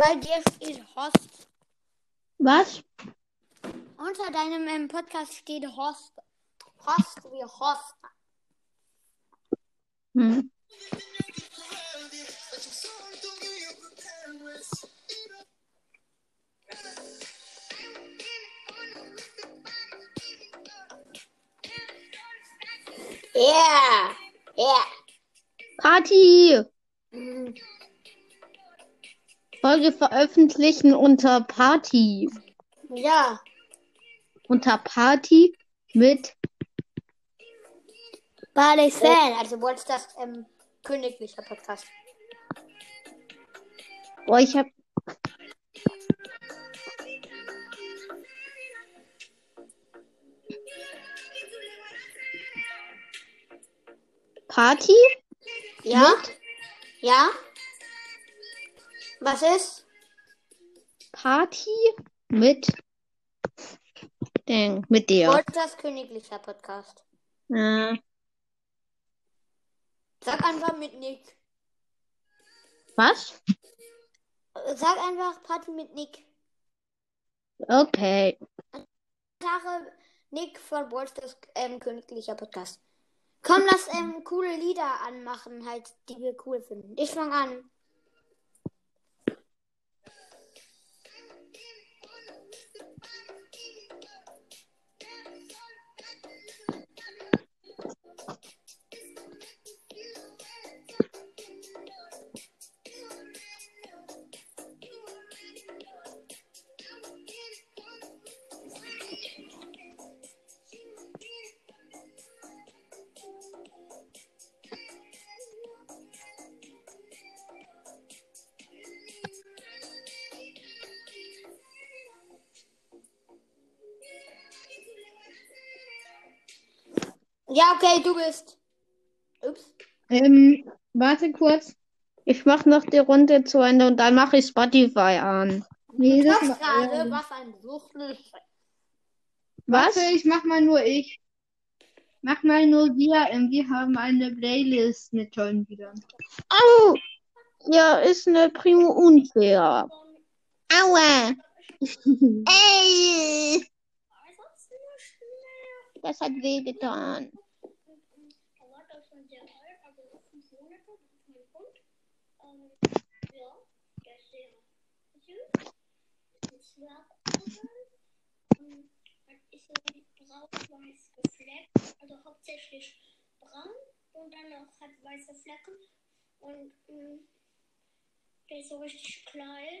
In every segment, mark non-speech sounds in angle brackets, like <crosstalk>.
bei dir steht Host. Was? Unter deinem ähm, Podcast steht Host. Host wie Host. Hm. Yeah. Yeah. Party! Folge veröffentlichen unter Party. Ja. Unter Party mit. Barley Fan. Also wolltest das ähm, königlicher Podcast. Boah, ich hab. Party? Ja? Mit? Ja? Was ist? Party mit. Ding, mit dir. Wolltest das königlicher Podcast. Äh, Sag einfach mit Nick. was? Sag einfach Party mit Nick. Okay. Sache Nick von Wolsters ähm, königlicher Podcast. Komm, lass ähm, coole Lieder anmachen, halt, die wir cool finden. Ich fang an. Ja, okay, du bist. Ups. Ähm, warte kurz. Ich mach noch die Runde zu Ende und dann mache ich Spotify an. Nee, Du das ma- gerade, ähm, was ein Suchtel. Was? Warte, ich mach mal nur ich. Mach mal nur wir. ähm, Wir haben eine Playlist mit tollen Liedern. Au! Ja, ist eine Primo unfair. Aua! <laughs> Ey! Das hat wehgetan. braun-weiß gefleckt, also hauptsächlich braun und dann auch hat weiße Flecken und mh, der ist so richtig klein.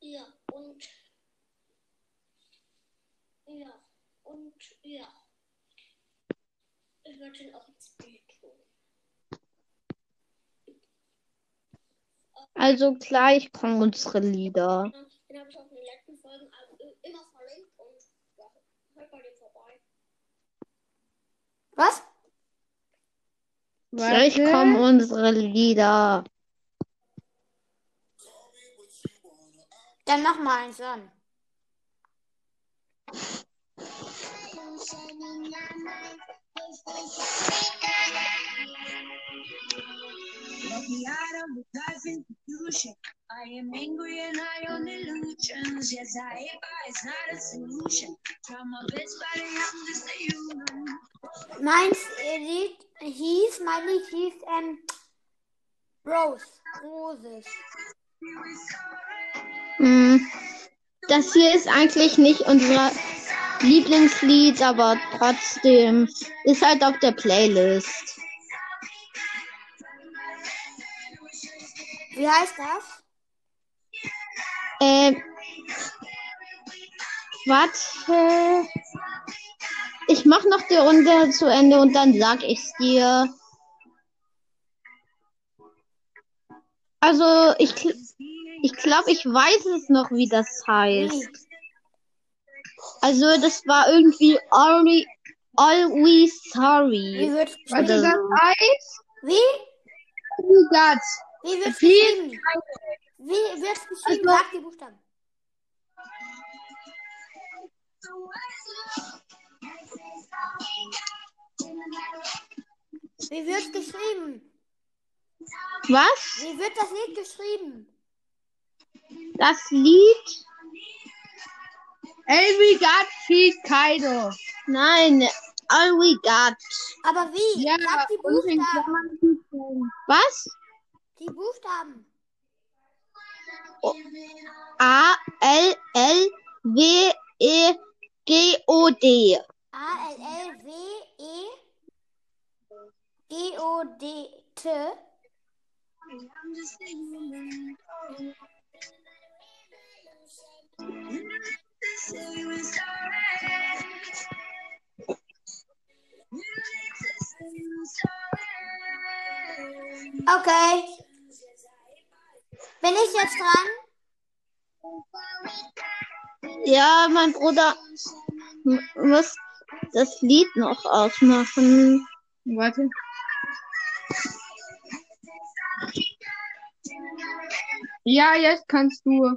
Ja, und ja, und ja. Ich würde ihn auch ins Bild tun. Also gleich kommen unsere Lieder. Ja, Den habe ich auch in den letzten Folgen also immer verlinkt und ja, hört mal den vorbei. Was? Gleich kommen unsere Lieder. Dann mach mal eins I am angry and high on illusions. Yes, I hate, not a solution. Try my best, but I'm just a human. Meins Lied hieß, mein Lied hieß, ähm, Rose. Roses. Hm. Das hier ist eigentlich nicht unser Lieblingslied, aber trotzdem ist halt auf der Playlist. Wie heißt das? Äh, warte. Ich mach noch die Runde zu Ende und dann sag ich's dir. Also, ich, ich glaube, ich weiß es noch, wie das heißt. Wie? Also, das war irgendwie always, always Wie sorry. wird das so. Eis? Wie? Oh Gott. Wie wird Wie? geschrieben? Wie wird geschrieben? Also- Sag die Buchstaben. Wie wird geschrieben? Was? Wie wird das Lied geschrieben? Das Lied? Every God feed Kaido. Nein, All We Got. Aber wie? Ja, Sag die Buchstaben. Was? Die Buchstaben. A, L, L, W, E, G, O, D. A L L W E G O D T. Okay. Bin ich jetzt dran? Ja, mein Bruder muss das Lied noch ausmachen. Warte. Ja, jetzt kannst du.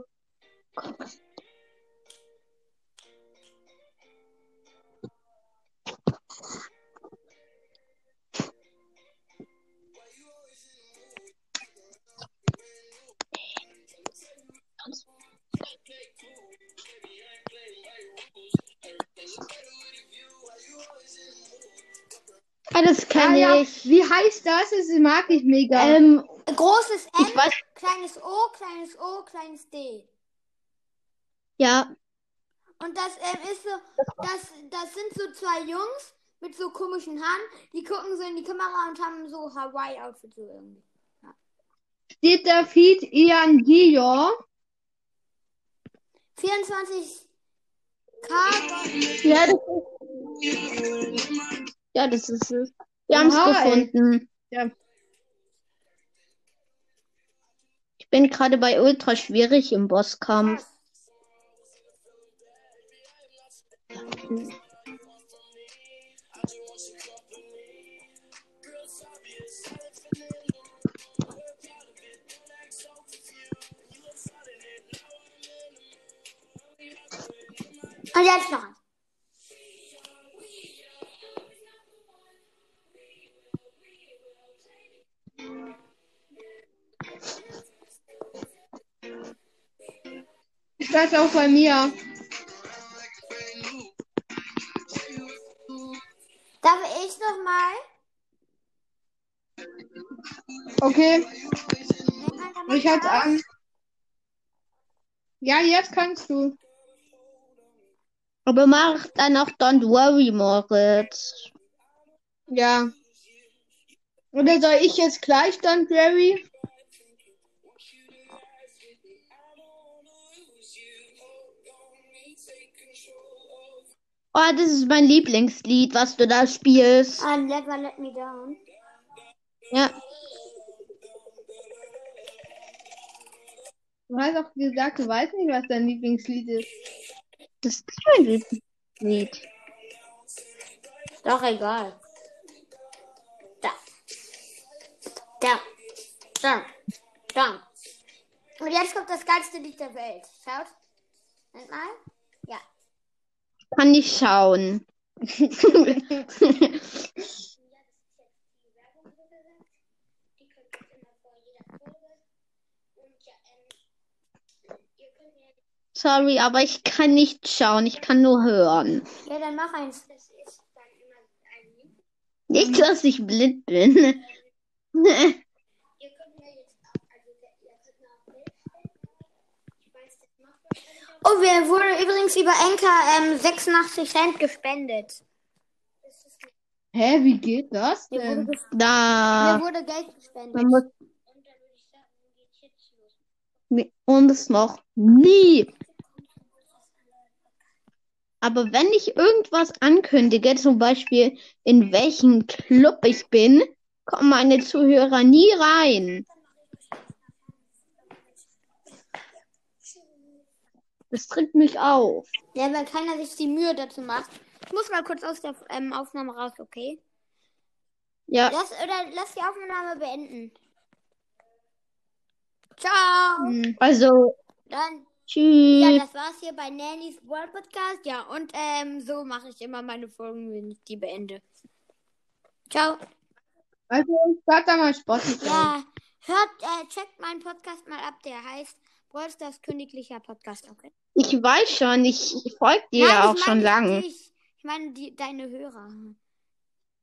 Das Ah, kenne ja. ich. Wie heißt das? Das mag ich mega. Ähm, Großes M, kleines O, kleines O, kleines D. ja, Und das ähm, ist so, das, das sind so zwei Jungs mit so komischen Haaren, die gucken so in die Kamera und haben so Hawaii-Outfit so irgendwie. Steht da Feed Ian Dior? 24 K. ja, das ist, ja, das ist es. Wir haben es gefunden. Ja. Ich bin gerade bei Ultra schwierig im Bosskampf. Und jetzt noch eins. Ist das auch bei mir? Darf ich noch mal? Okay, ich hatte aus. Angst. Ja, jetzt kannst du. Aber mach dann auch Don't Worry, Moritz. Ja. Oder soll ich jetzt gleich dann, Jerry? Oh, das ist mein Lieblingslied, was du da spielst. Ah, Never Let Me Down. Ja. Du hast auch gesagt, du weißt nicht, was dein Lieblingslied ist. Das ist mein Lieblingslied. Doch, egal. Da. Da. Da. Da. Und jetzt kommt das geilste Lied der Welt. Schaut. Moment mal. Kann nicht schauen. Sorry, aber ich kann nicht schauen. Ich kann nur hören. Ja, dann mach eins. das ist dann immer ein Lied. Nicht, dass ich blind bin. Ihr könnt ja jetzt, also der- ihr könnt mir auch Bild stellen. Ich weiß, das macht wahrscheinlich auch. Oh, wir wurde übrigens über Enker ähm, 86 Cent gespendet. Hä, wie geht das Mir wurde, denn? ges- Da. mir wurde Geld gespendet. Muss Und uns noch nie. Aber wenn ich irgendwas ankündige, zum Beispiel in welchem Club ich bin, kommen meine Zuhörer nie rein. Das tritt mich auf. Ja, weil keiner sich die Mühe dazu macht. Ich muss mal kurz aus der ähm, Aufnahme raus, okay? Ja, Lass, oder lass die Aufnahme beenden. Ciao. Hm. also Dann, ja, tschüss. das war's hier bei Nannys World Podcast. Ja, und ähm, so mache ich immer meine Folgen, wenn ich die beende. Ciao. Also, start da mal Spotify. Ja, hört, äh, checkt meinen Podcast mal ab. Der heißt Brawl Stars königlicher Podcast, okay? Ich weiß schon, ich, ich folge dir Nein, ja auch schon lange. Ich meine die, deine Hörer.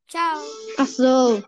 Ciao. Ach so.